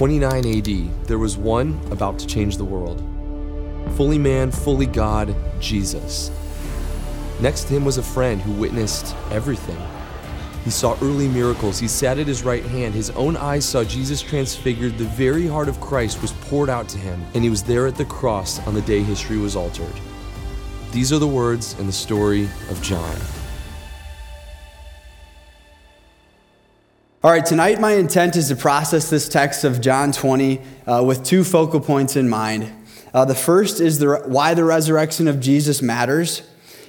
29 AD, there was one about to change the world. Fully man, fully God, Jesus. Next to him was a friend who witnessed everything. He saw early miracles. He sat at his right hand. His own eyes saw Jesus transfigured. The very heart of Christ was poured out to him, and he was there at the cross on the day history was altered. These are the words in the story of John. All right, tonight my intent is to process this text of John 20 uh, with two focal points in mind. Uh, the first is the, why the resurrection of Jesus matters,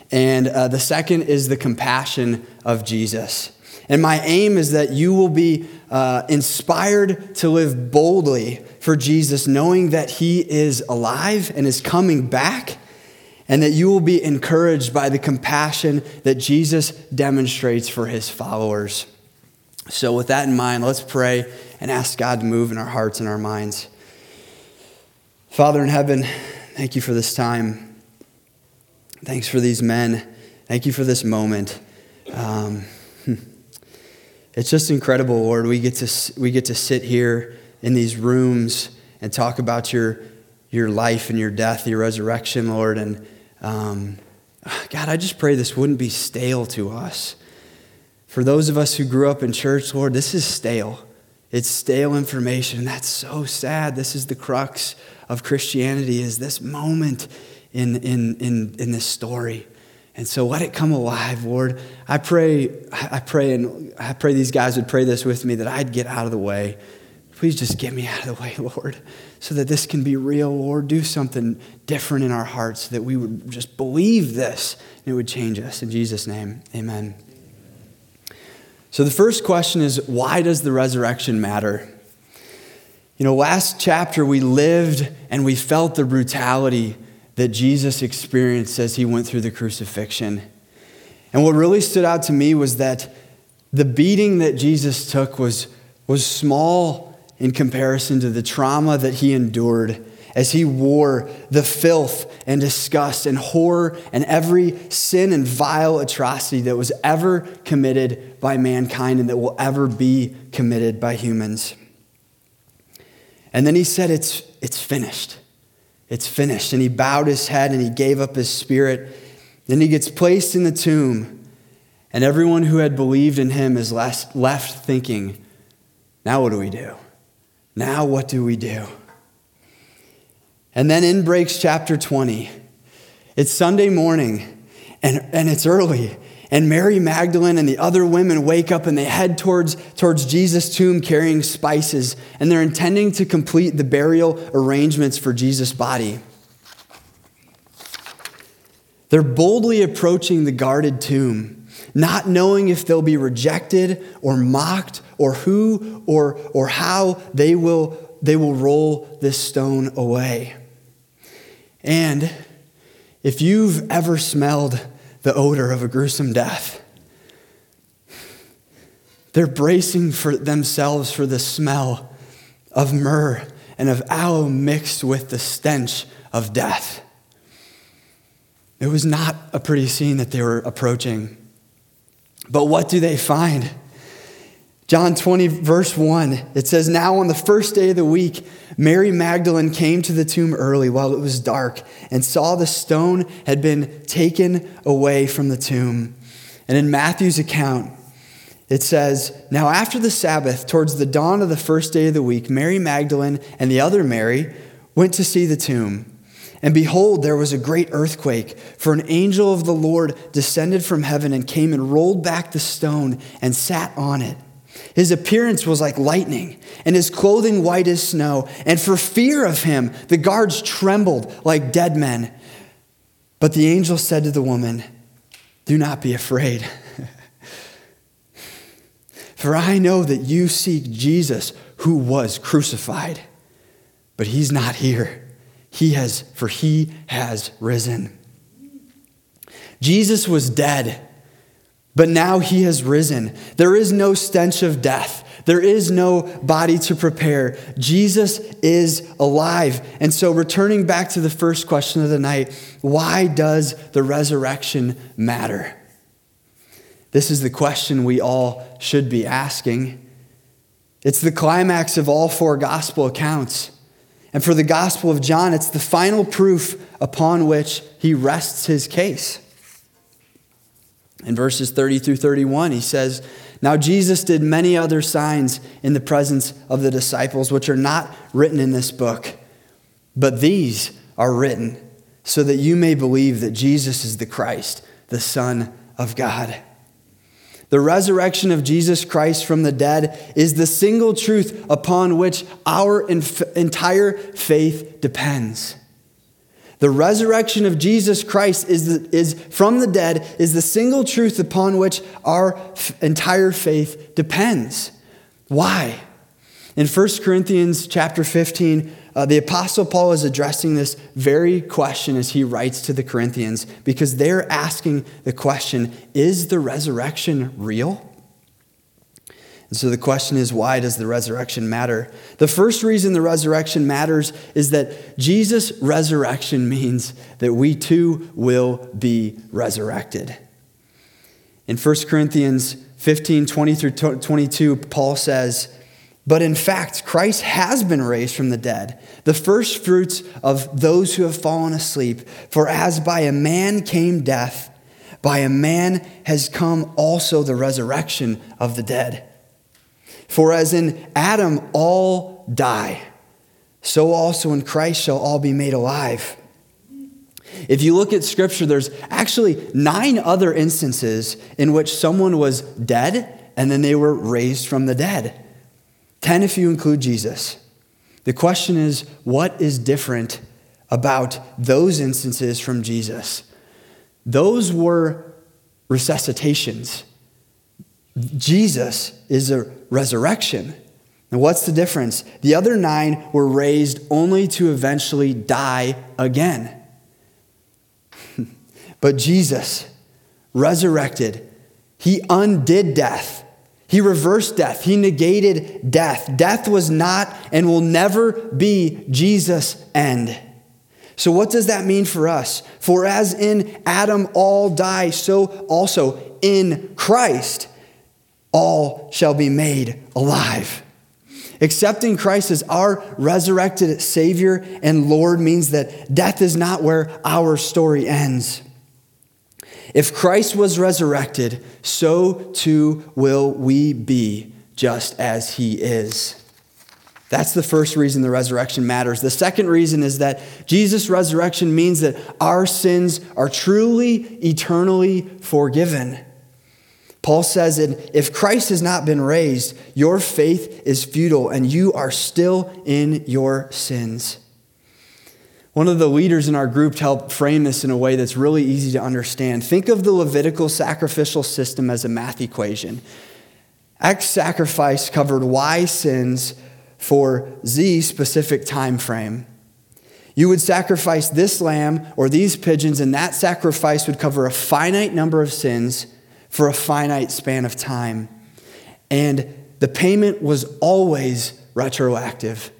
and uh, the second is the compassion of Jesus. And my aim is that you will be uh, inspired to live boldly for Jesus, knowing that He is alive and is coming back, and that you will be encouraged by the compassion that Jesus demonstrates for His followers. So, with that in mind, let's pray and ask God to move in our hearts and our minds. Father in heaven, thank you for this time. Thanks for these men. Thank you for this moment. Um, it's just incredible, Lord. We get to, we get to sit here in these rooms and talk about your, your life and your death, your resurrection, Lord. And um, God, I just pray this wouldn't be stale to us. For those of us who grew up in church, Lord, this is stale. It's stale information. That's so sad. This is the crux of Christianity is this moment in, in, in, in this story. And so let it come alive, Lord. I pray, I pray, and I pray these guys would pray this with me that I'd get out of the way. Please just get me out of the way, Lord, so that this can be real, Lord. Do something different in our hearts so that we would just believe this and it would change us. In Jesus' name, amen. So the first question is why does the resurrection matter? You know, last chapter we lived and we felt the brutality that Jesus experienced as he went through the crucifixion. And what really stood out to me was that the beating that Jesus took was, was small in comparison to the trauma that he endured as he wore the filth and disgust and horror and every sin and vile atrocity that was ever committed by mankind and that will ever be committed by humans. And then he said, It's, it's finished. It's finished. And he bowed his head and he gave up his spirit. Then he gets placed in the tomb. And everyone who had believed in him is left thinking, Now what do we do? Now what do we do? And then in breaks chapter 20. It's Sunday morning, and, and it's early. And Mary Magdalene and the other women wake up and they head towards, towards Jesus' tomb carrying spices, and they're intending to complete the burial arrangements for Jesus' body. They're boldly approaching the guarded tomb, not knowing if they'll be rejected or mocked or who or, or how they will, they will roll this stone away. And if you've ever smelled the odor of a gruesome death, they're bracing for themselves for the smell of myrrh and of aloe mixed with the stench of death. It was not a pretty scene that they were approaching. But what do they find? John 20, verse 1, it says, Now on the first day of the week, Mary Magdalene came to the tomb early while it was dark and saw the stone had been taken away from the tomb. And in Matthew's account, it says, Now after the Sabbath, towards the dawn of the first day of the week, Mary Magdalene and the other Mary went to see the tomb. And behold, there was a great earthquake, for an angel of the Lord descended from heaven and came and rolled back the stone and sat on it. His appearance was like lightning, and his clothing white as snow. And for fear of him, the guards trembled like dead men. But the angel said to the woman, Do not be afraid. for I know that you seek Jesus who was crucified, but he's not here. He has, for he has risen. Jesus was dead but now he has risen. There is no stench of death. There is no body to prepare. Jesus is alive. And so, returning back to the first question of the night, why does the resurrection matter? This is the question we all should be asking. It's the climax of all four gospel accounts. And for the Gospel of John, it's the final proof upon which he rests his case. In verses 30 through 31, he says, Now Jesus did many other signs in the presence of the disciples, which are not written in this book, but these are written so that you may believe that Jesus is the Christ, the Son of God. The resurrection of Jesus Christ from the dead is the single truth upon which our entire faith depends. The resurrection of Jesus Christ is, the, is from the dead is the single truth upon which our f- entire faith depends. Why? In 1 Corinthians chapter 15, uh, the Apostle Paul is addressing this very question as he writes to the Corinthians because they're asking the question is the resurrection real? And so the question is why does the resurrection matter? The first reason the resurrection matters is that Jesus' resurrection means that we too will be resurrected. In 1 Corinthians 15 20 through 22, Paul says, but in fact, Christ has been raised from the dead, the first fruits of those who have fallen asleep. For as by a man came death, by a man has come also the resurrection of the dead. For as in Adam all die, so also in Christ shall all be made alive. If you look at scripture, there's actually nine other instances in which someone was dead and then they were raised from the dead. 10 if you include Jesus. The question is what is different about those instances from Jesus? Those were resuscitations. Jesus is a resurrection. And what's the difference? The other nine were raised only to eventually die again. but Jesus, resurrected, he undid death. He reversed death. He negated death. Death was not and will never be Jesus' end. So, what does that mean for us? For as in Adam all die, so also in Christ all shall be made alive. Accepting Christ as our resurrected Savior and Lord means that death is not where our story ends. If Christ was resurrected, so too will we be, just as he is. That's the first reason the resurrection matters. The second reason is that Jesus' resurrection means that our sins are truly, eternally forgiven. Paul says that if Christ has not been raised, your faith is futile and you are still in your sins. One of the leaders in our group helped frame this in a way that's really easy to understand. Think of the Levitical sacrificial system as a math equation. X sacrifice covered Y sins for Z specific time frame. You would sacrifice this lamb or these pigeons, and that sacrifice would cover a finite number of sins for a finite span of time. And the payment was always retroactive.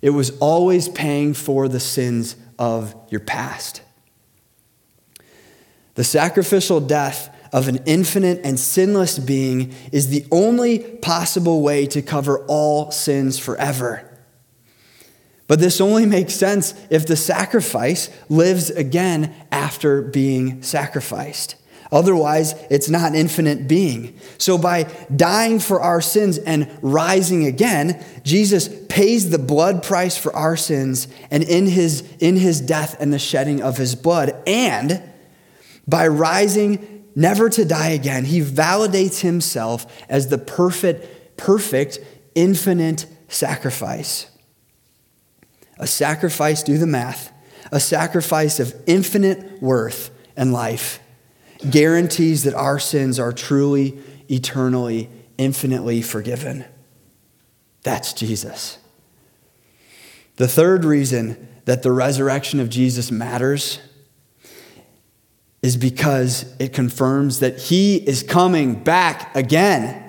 It was always paying for the sins of your past. The sacrificial death of an infinite and sinless being is the only possible way to cover all sins forever. But this only makes sense if the sacrifice lives again after being sacrificed. Otherwise, it's not infinite being. So, by dying for our sins and rising again, Jesus pays the blood price for our sins and in his, in his death and the shedding of his blood. And by rising never to die again, he validates himself as the perfect, perfect, infinite sacrifice. A sacrifice, do the math, a sacrifice of infinite worth and life guarantees that our sins are truly, eternally, infinitely forgiven. That's Jesus. The third reason that the resurrection of Jesus matters is because it confirms that he is coming back again.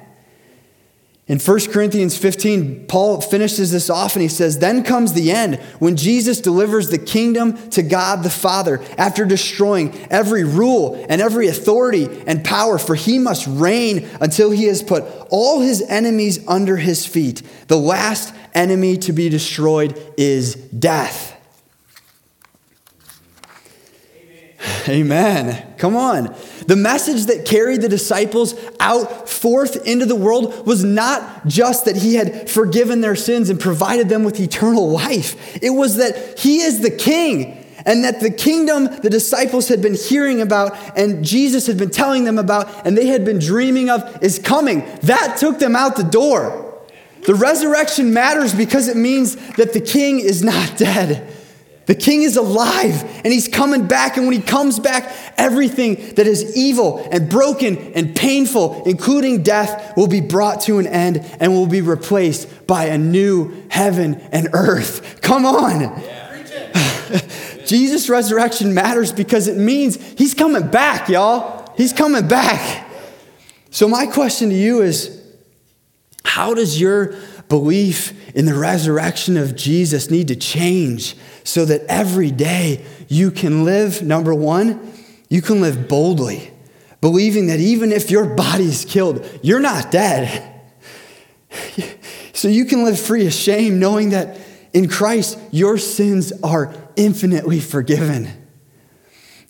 In 1 Corinthians 15, Paul finishes this off and he says, Then comes the end when Jesus delivers the kingdom to God the Father after destroying every rule and every authority and power, for he must reign until he has put all his enemies under his feet. The last enemy to be destroyed is death. Amen. Come on. The message that carried the disciples out forth into the world was not just that he had forgiven their sins and provided them with eternal life. It was that he is the king and that the kingdom the disciples had been hearing about and Jesus had been telling them about and they had been dreaming of is coming. That took them out the door. The resurrection matters because it means that the king is not dead. The king is alive and he's coming back. And when he comes back, everything that is evil and broken and painful, including death, will be brought to an end and will be replaced by a new heaven and earth. Come on. Yeah. Jesus' resurrection matters because it means he's coming back, y'all. He's coming back. So, my question to you is how does your belief in the resurrection of Jesus need to change so that every day you can live, number one, you can live boldly, believing that even if your body is killed, you're not dead. so you can live free of shame, knowing that in Christ, your sins are infinitely forgiven.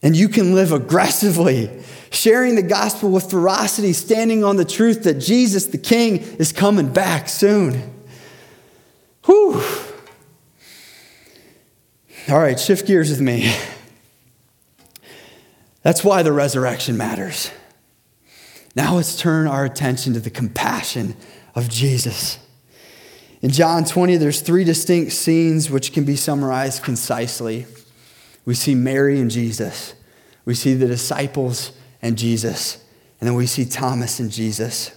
And you can live aggressively, sharing the gospel with ferocity, standing on the truth that Jesus, the King, is coming back soon. Whew. All right, shift gears with me. That's why the resurrection matters. Now let's turn our attention to the compassion of Jesus. In John 20, there's three distinct scenes which can be summarized concisely. We see Mary and Jesus, we see the disciples and Jesus, and then we see Thomas and Jesus.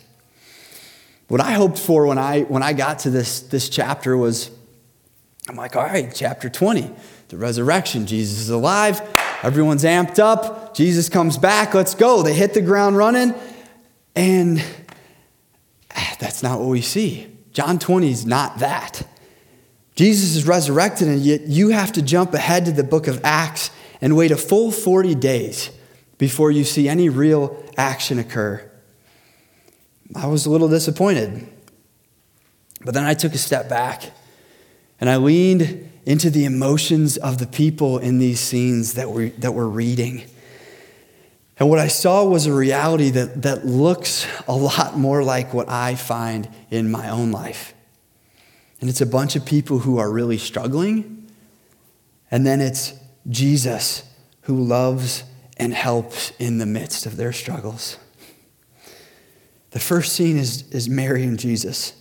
What I hoped for when I, when I got to this, this chapter was I'm like, all right, chapter 20 the resurrection. Jesus is alive. Everyone's amped up. Jesus comes back. Let's go. They hit the ground running. And that's not what we see. John 20 is not that. Jesus is resurrected, and yet you have to jump ahead to the book of Acts and wait a full 40 days before you see any real action occur. I was a little disappointed. But then I took a step back and I leaned into the emotions of the people in these scenes that we're, that we're reading. And what I saw was a reality that, that looks a lot more like what I find in my own life. And it's a bunch of people who are really struggling. And then it's Jesus who loves and helps in the midst of their struggles. The first scene is, is Mary and Jesus.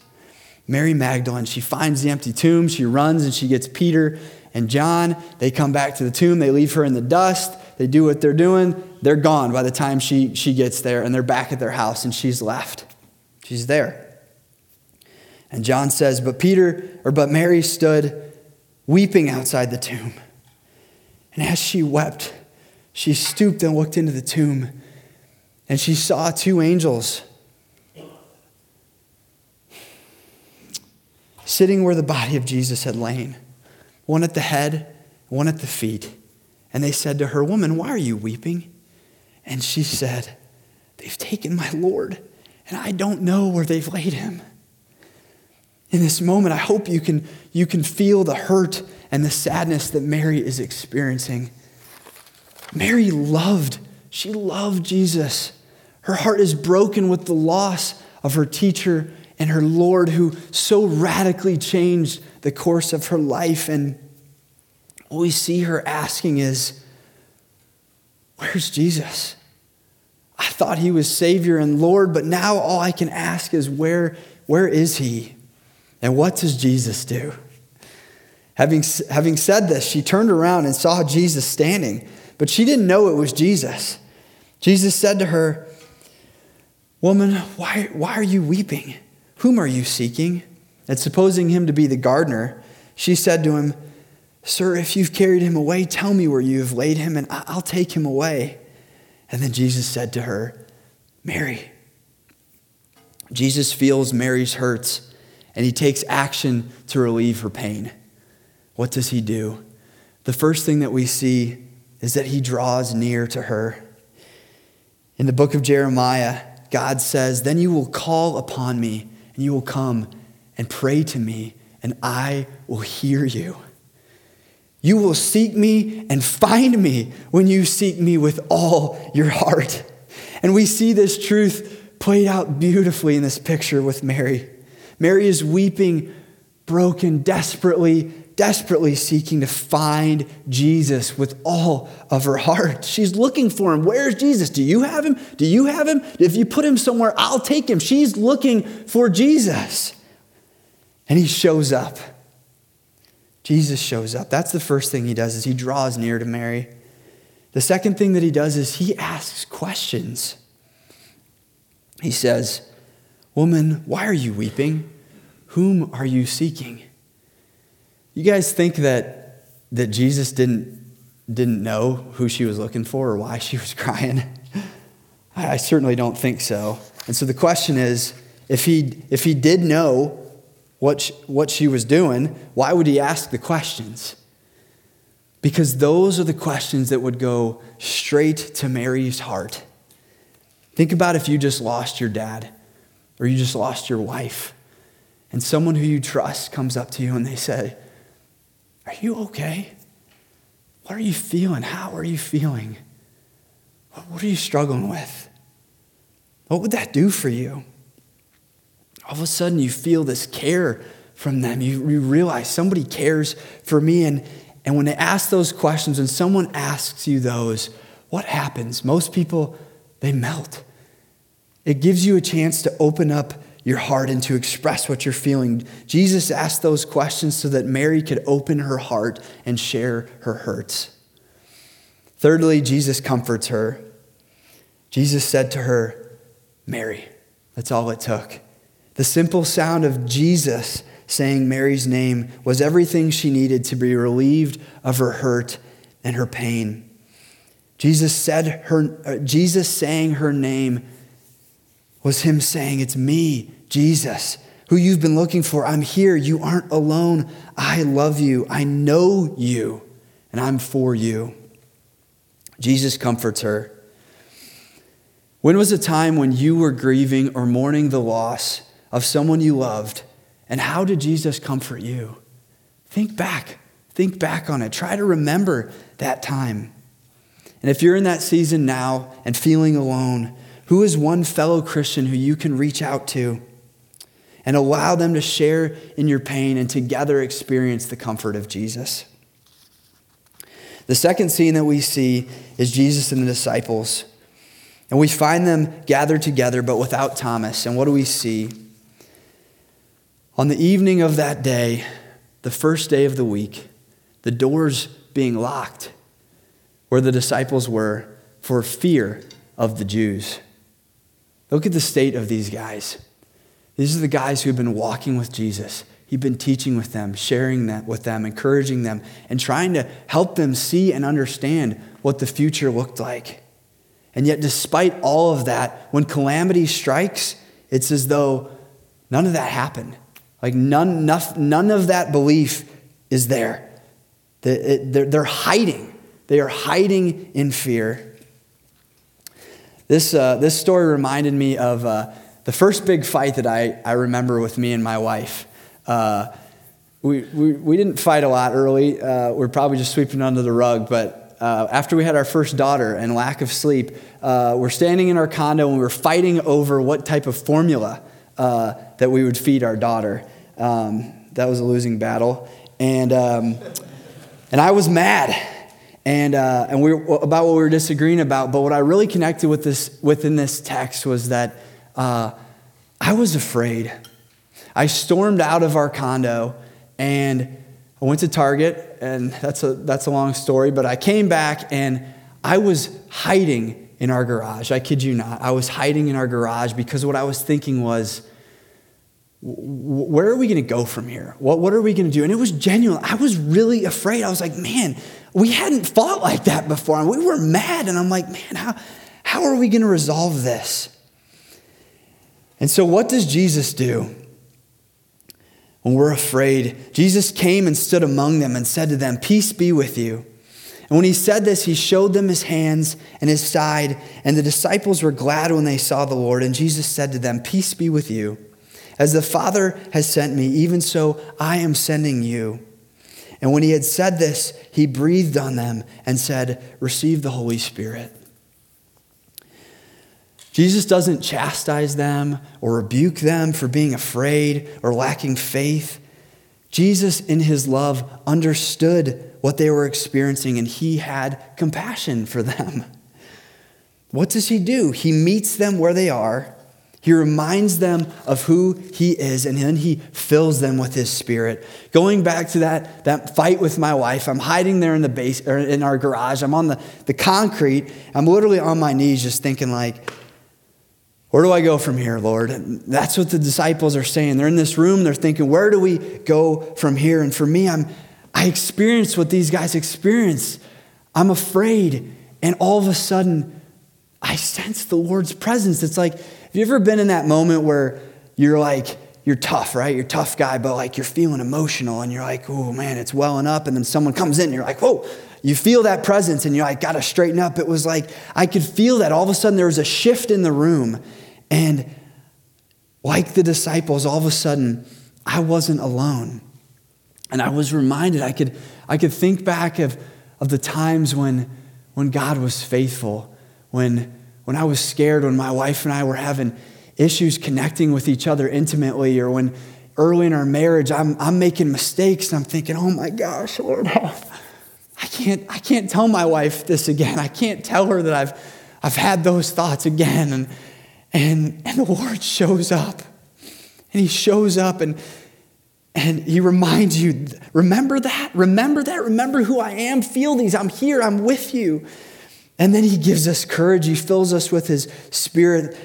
Mary Magdalene, she finds the empty tomb. She runs and she gets Peter and John. They come back to the tomb. They leave her in the dust. They do what they're doing. They're gone by the time she, she gets there, and they're back at their house, and she's left. She's there. And John says, But Peter, or but Mary stood weeping outside the tomb. And as she wept, she stooped and looked into the tomb, and she saw two angels sitting where the body of Jesus had lain, one at the head, one at the feet. And they said to her, Woman, why are you weeping? And she said, They've taken my Lord, and I don't know where they've laid him. In this moment, I hope you can, you can feel the hurt and the sadness that Mary is experiencing. Mary loved, she loved Jesus. Her heart is broken with the loss of her teacher and her Lord who so radically changed the course of her life. And what we see her asking is, Where's Jesus? I thought he was Savior and Lord, but now all I can ask is, Where, where is he? And what does Jesus do? Having, having said this, she turned around and saw Jesus standing, but she didn't know it was Jesus. Jesus said to her, Woman, why, why are you weeping? Whom are you seeking? And supposing him to be the gardener, she said to him, Sir, if you've carried him away, tell me where you have laid him, and I'll take him away. And then Jesus said to her, Mary. Jesus feels Mary's hurts and he takes action to relieve her pain. What does he do? The first thing that we see is that he draws near to her. In the book of Jeremiah, God says, Then you will call upon me, and you will come and pray to me, and I will hear you. You will seek me and find me when you seek me with all your heart. And we see this truth played out beautifully in this picture with Mary. Mary is weeping, broken, desperately, desperately seeking to find Jesus with all of her heart. She's looking for him. Where's Jesus? Do you have him? Do you have him? If you put him somewhere, I'll take him. She's looking for Jesus. And he shows up. Jesus shows up. That's the first thing he does is he draws near to Mary. The second thing that he does is he asks questions. He says, "Woman, why are you weeping? Whom are you seeking?" You guys think that, that Jesus didn't, didn't know who she was looking for or why she was crying? I certainly don't think so. And so the question is if he, if he did know what she, what she was doing, why would he ask the questions? Because those are the questions that would go straight to Mary's heart. Think about if you just lost your dad or you just lost your wife, and someone who you trust comes up to you and they say, are you okay? What are you feeling? How are you feeling? What are you struggling with? What would that do for you? All of a sudden, you feel this care from them. You, you realize somebody cares for me. And, and when they ask those questions, when someone asks you those, what happens? Most people, they melt. It gives you a chance to open up your heart and to express what you're feeling. Jesus asked those questions so that Mary could open her heart and share her hurts. Thirdly, Jesus comforts her. Jesus said to her, Mary. That's all it took. The simple sound of Jesus saying Mary's name was everything she needed to be relieved of her hurt and her pain. Jesus said her uh, Jesus saying her name was him saying, It's me, Jesus, who you've been looking for. I'm here. You aren't alone. I love you. I know you, and I'm for you. Jesus comforts her. When was a time when you were grieving or mourning the loss of someone you loved? And how did Jesus comfort you? Think back. Think back on it. Try to remember that time. And if you're in that season now and feeling alone, who is one fellow Christian who you can reach out to and allow them to share in your pain and together experience the comfort of Jesus? The second scene that we see is Jesus and the disciples. And we find them gathered together, but without Thomas. And what do we see? On the evening of that day, the first day of the week, the doors being locked where the disciples were for fear of the Jews. Look at the state of these guys. These are the guys who have been walking with Jesus. He'd been teaching with them, sharing that with them, encouraging them, and trying to help them see and understand what the future looked like. And yet, despite all of that, when calamity strikes, it's as though none of that happened. Like, none, none of that belief is there. They're hiding. They are hiding in fear. This, uh, this story reminded me of uh, the first big fight that I, I remember with me and my wife. Uh, we, we, we didn't fight a lot early. Uh, we are probably just sweeping under the rug. But uh, after we had our first daughter and lack of sleep, uh, we're standing in our condo and we were fighting over what type of formula that we would feed our daughter. Um, that was a losing battle. And, um, and I was mad and, uh, and we were, about what we were disagreeing about. But what I really connected with this, within this text was that uh, I was afraid. I stormed out of our condo and I went to Target, and that's a, that's a long story, but I came back and I was hiding in our garage. I kid you not. I was hiding in our garage because what I was thinking was, where are we going to go from here? What, what are we going to do? And it was genuine. I was really afraid. I was like, man, we hadn't fought like that before. And we were mad. And I'm like, man, how, how are we going to resolve this? And so, what does Jesus do? When we're afraid, Jesus came and stood among them and said to them, Peace be with you. And when he said this, he showed them his hands and his side. And the disciples were glad when they saw the Lord. And Jesus said to them, Peace be with you. As the Father has sent me, even so I am sending you. And when he had said this, he breathed on them and said, Receive the Holy Spirit. Jesus doesn't chastise them or rebuke them for being afraid or lacking faith. Jesus, in his love, understood what they were experiencing and he had compassion for them. What does he do? He meets them where they are. He reminds them of who he is, and then he fills them with his spirit. Going back to that, that fight with my wife, I'm hiding there in the base or in our garage. I'm on the, the concrete. I'm literally on my knees just thinking like, where do I go from here, Lord? And that's what the disciples are saying. They're in this room, they're thinking, where do we go from here? And for me, I'm I experienced what these guys experienced. I'm afraid. And all of a sudden, I sense the Lord's presence. It's like, have you ever been in that moment where you're like, you're tough, right? You're tough guy, but like you're feeling emotional and you're like, oh man, it's welling up. And then someone comes in and you're like, whoa, you feel that presence and you're like, gotta straighten up. It was like, I could feel that all of a sudden there was a shift in the room. And like the disciples, all of a sudden, I wasn't alone. And I was reminded, I could, I could think back of, of the times when, when God was faithful, when, when I was scared, when my wife and I were having issues connecting with each other intimately, or when early in our marriage I'm, I'm making mistakes and I'm thinking, oh my gosh, Lord, I can't, I can't tell my wife this again. I can't tell her that I've, I've had those thoughts again. And, and, and the Lord shows up. And he shows up and, and he reminds you, remember that, remember that, remember who I am, feel these, I'm here, I'm with you. And then he gives us courage, he fills us with his spirit.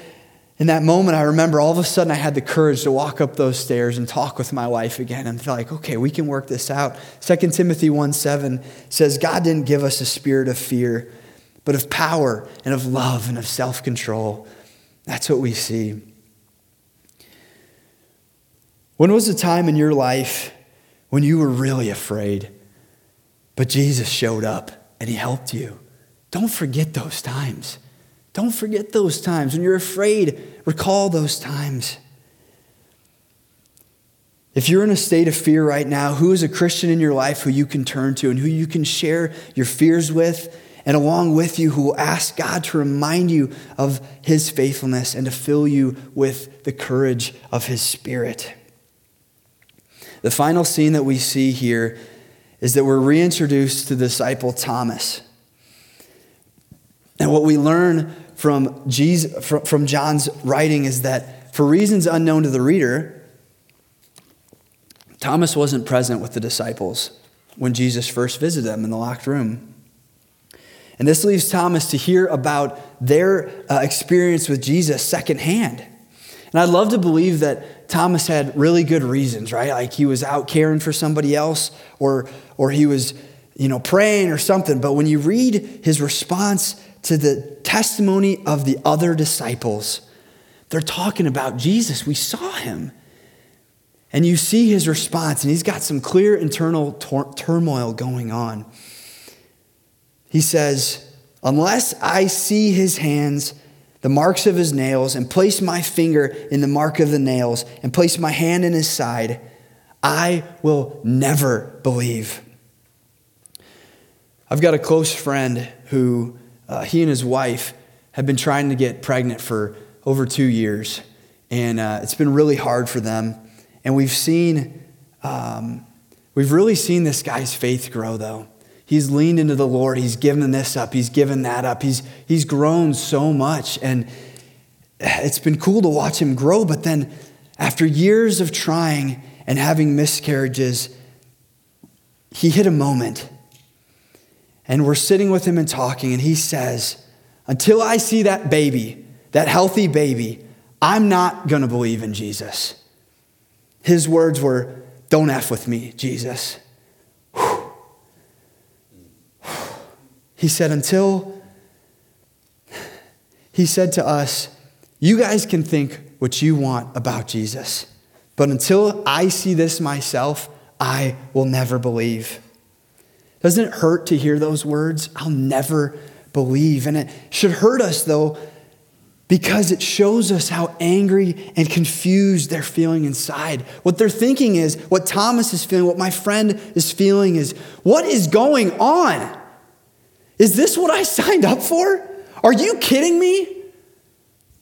In that moment, I remember all of a sudden I had the courage to walk up those stairs and talk with my wife again and feel like, okay, we can work this out. 2 Timothy 1 7 says, God didn't give us a spirit of fear, but of power and of love and of self control. That's what we see. When was a time in your life when you were really afraid, but Jesus showed up and he helped you? Don't forget those times. Don't forget those times. When you're afraid, recall those times. If you're in a state of fear right now, who is a Christian in your life who you can turn to and who you can share your fears with and along with you, who will ask God to remind you of his faithfulness and to fill you with the courage of his spirit. The final scene that we see here is that we're reintroduced to the disciple Thomas. And what we learn from, Jesus, from John's writing is that for reasons unknown to the reader, Thomas wasn't present with the disciples when Jesus first visited them in the locked room. And this leaves Thomas to hear about their uh, experience with Jesus secondhand. And I'd love to believe that Thomas had really good reasons, right? Like he was out caring for somebody else or, or he was, you know, praying or something. But when you read his response to the testimony of the other disciples, they're talking about Jesus. We saw him. And you see his response, and he's got some clear internal tor- turmoil going on. He says, Unless I see his hands, the marks of his nails, and place my finger in the mark of the nails, and place my hand in his side, I will never believe. I've got a close friend who uh, he and his wife have been trying to get pregnant for over two years, and uh, it's been really hard for them. And we've seen, um, we've really seen this guy's faith grow, though. He's leaned into the Lord. He's given this up. He's given that up. He's, he's grown so much. And it's been cool to watch him grow. But then, after years of trying and having miscarriages, he hit a moment. And we're sitting with him and talking, and he says, Until I see that baby, that healthy baby, I'm not going to believe in Jesus. His words were, Don't F with me, Jesus. He said, until he said to us, You guys can think what you want about Jesus. But until I see this myself, I will never believe. Doesn't it hurt to hear those words? I'll never believe. And it should hurt us, though, because it shows us how angry and confused they're feeling inside. What they're thinking is, what Thomas is feeling, what my friend is feeling is, what is going on? Is this what I signed up for? Are you kidding me?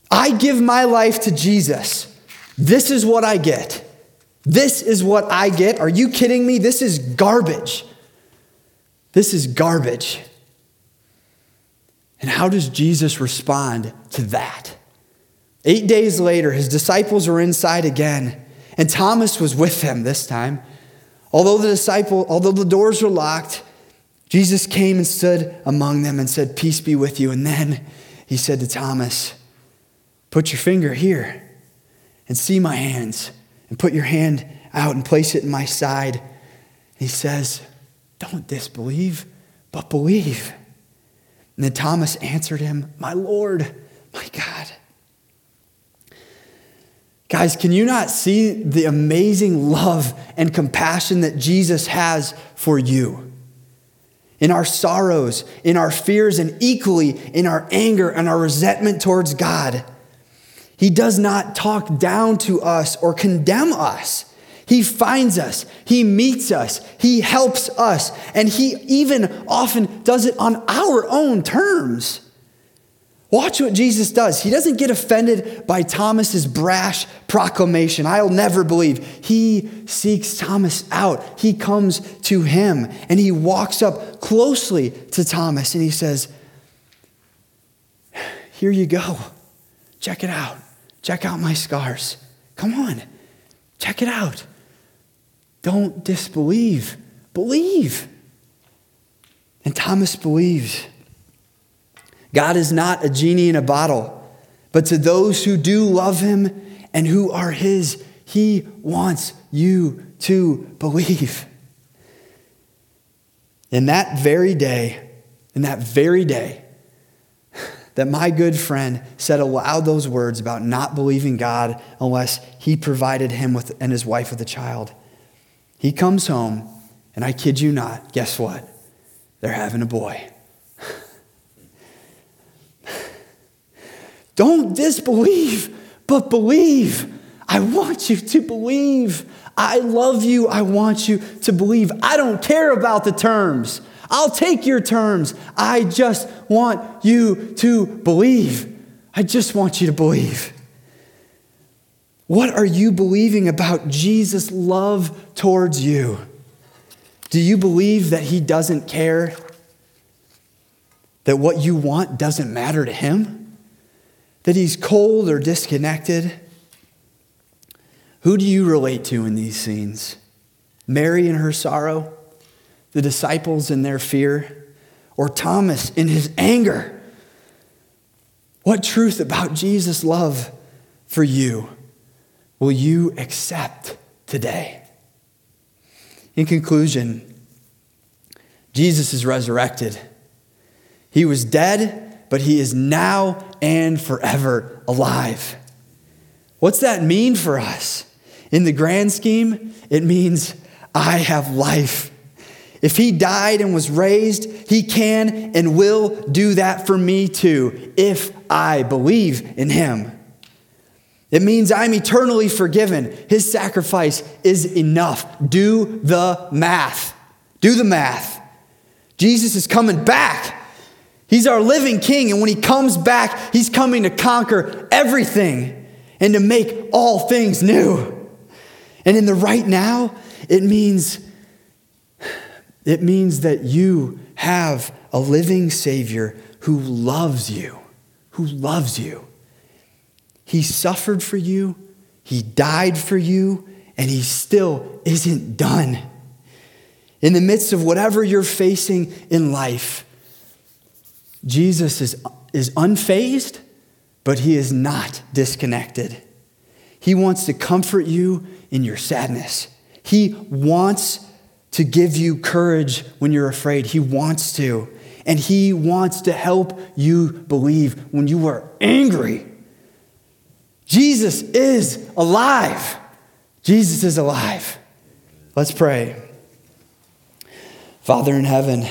I give my life to Jesus. This is what I get. This is what I get. Are you kidding me? This is garbage. This is garbage. And how does Jesus respond to that? Eight days later, his disciples were inside again, and Thomas was with them this time. Although the disciple, although the doors were locked, Jesus came and stood among them and said, Peace be with you. And then he said to Thomas, Put your finger here and see my hands, and put your hand out and place it in my side. He says, Don't disbelieve, but believe. And then Thomas answered him, My Lord, my God. Guys, can you not see the amazing love and compassion that Jesus has for you? In our sorrows, in our fears, and equally in our anger and our resentment towards God. He does not talk down to us or condemn us. He finds us, He meets us, He helps us, and He even often does it on our own terms. Watch what Jesus does. He doesn't get offended by Thomas's brash proclamation, I'll never believe. He seeks Thomas out. He comes to him and he walks up closely to Thomas and he says, Here you go. Check it out. Check out my scars. Come on, check it out. Don't disbelieve, believe. And Thomas believes. God is not a genie in a bottle, but to those who do love him and who are his, he wants you to believe. In that very day, in that very day, that my good friend said aloud those words about not believing God unless he provided him with, and his wife with a child. He comes home, and I kid you not, guess what? They're having a boy. Don't disbelieve, but believe. I want you to believe. I love you. I want you to believe. I don't care about the terms. I'll take your terms. I just want you to believe. I just want you to believe. What are you believing about Jesus' love towards you? Do you believe that he doesn't care? That what you want doesn't matter to him? That he's cold or disconnected? Who do you relate to in these scenes? Mary in her sorrow? the disciples in their fear, or Thomas in his anger? What truth about Jesus' love for you will you accept today? In conclusion, Jesus is resurrected. He was dead, but he is now and forever alive. What's that mean for us? In the grand scheme, it means I have life if he died and was raised, he can and will do that for me too, if I believe in him. It means I'm eternally forgiven. His sacrifice is enough. Do the math. Do the math. Jesus is coming back. He's our living king, and when he comes back, he's coming to conquer everything and to make all things new. And in the right now, it means it means that you have a living Savior who loves you, who loves you. He suffered for you, He died for you, and He still isn't done. In the midst of whatever you're facing in life, Jesus is, is unfazed, but He is not disconnected. He wants to comfort you in your sadness. He wants to give you courage when you're afraid. He wants to. And He wants to help you believe when you are angry. Jesus is alive. Jesus is alive. Let's pray. Father in heaven,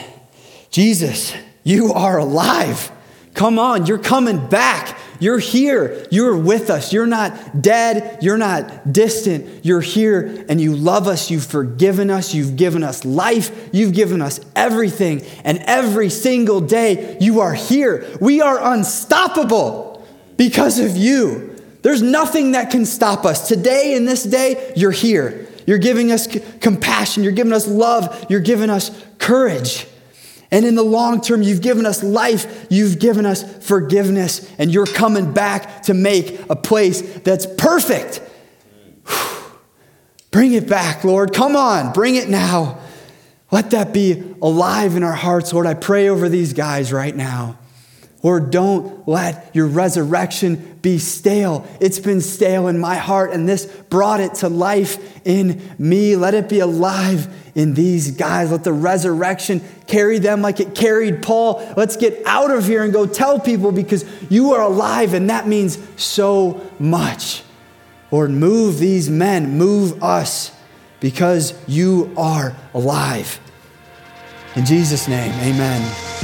Jesus, you are alive. Come on, you're coming back. You're here. You're with us. You're not dead. You're not distant. You're here and you love us. You've forgiven us. You've given us life. You've given us everything. And every single day you are here. We are unstoppable because of you. There's nothing that can stop us. Today, in this day, you're here. You're giving us compassion. You're giving us love. You're giving us courage. And in the long term, you've given us life, you've given us forgiveness, and you're coming back to make a place that's perfect. Bring it back, Lord. Come on, bring it now. Let that be alive in our hearts, Lord. I pray over these guys right now. Lord, don't let your resurrection be stale. It's been stale in my heart, and this brought it to life in me. Let it be alive in these guys. Let the resurrection carry them like it carried Paul. Let's get out of here and go tell people because you are alive, and that means so much. Lord, move these men, move us because you are alive. In Jesus' name, amen.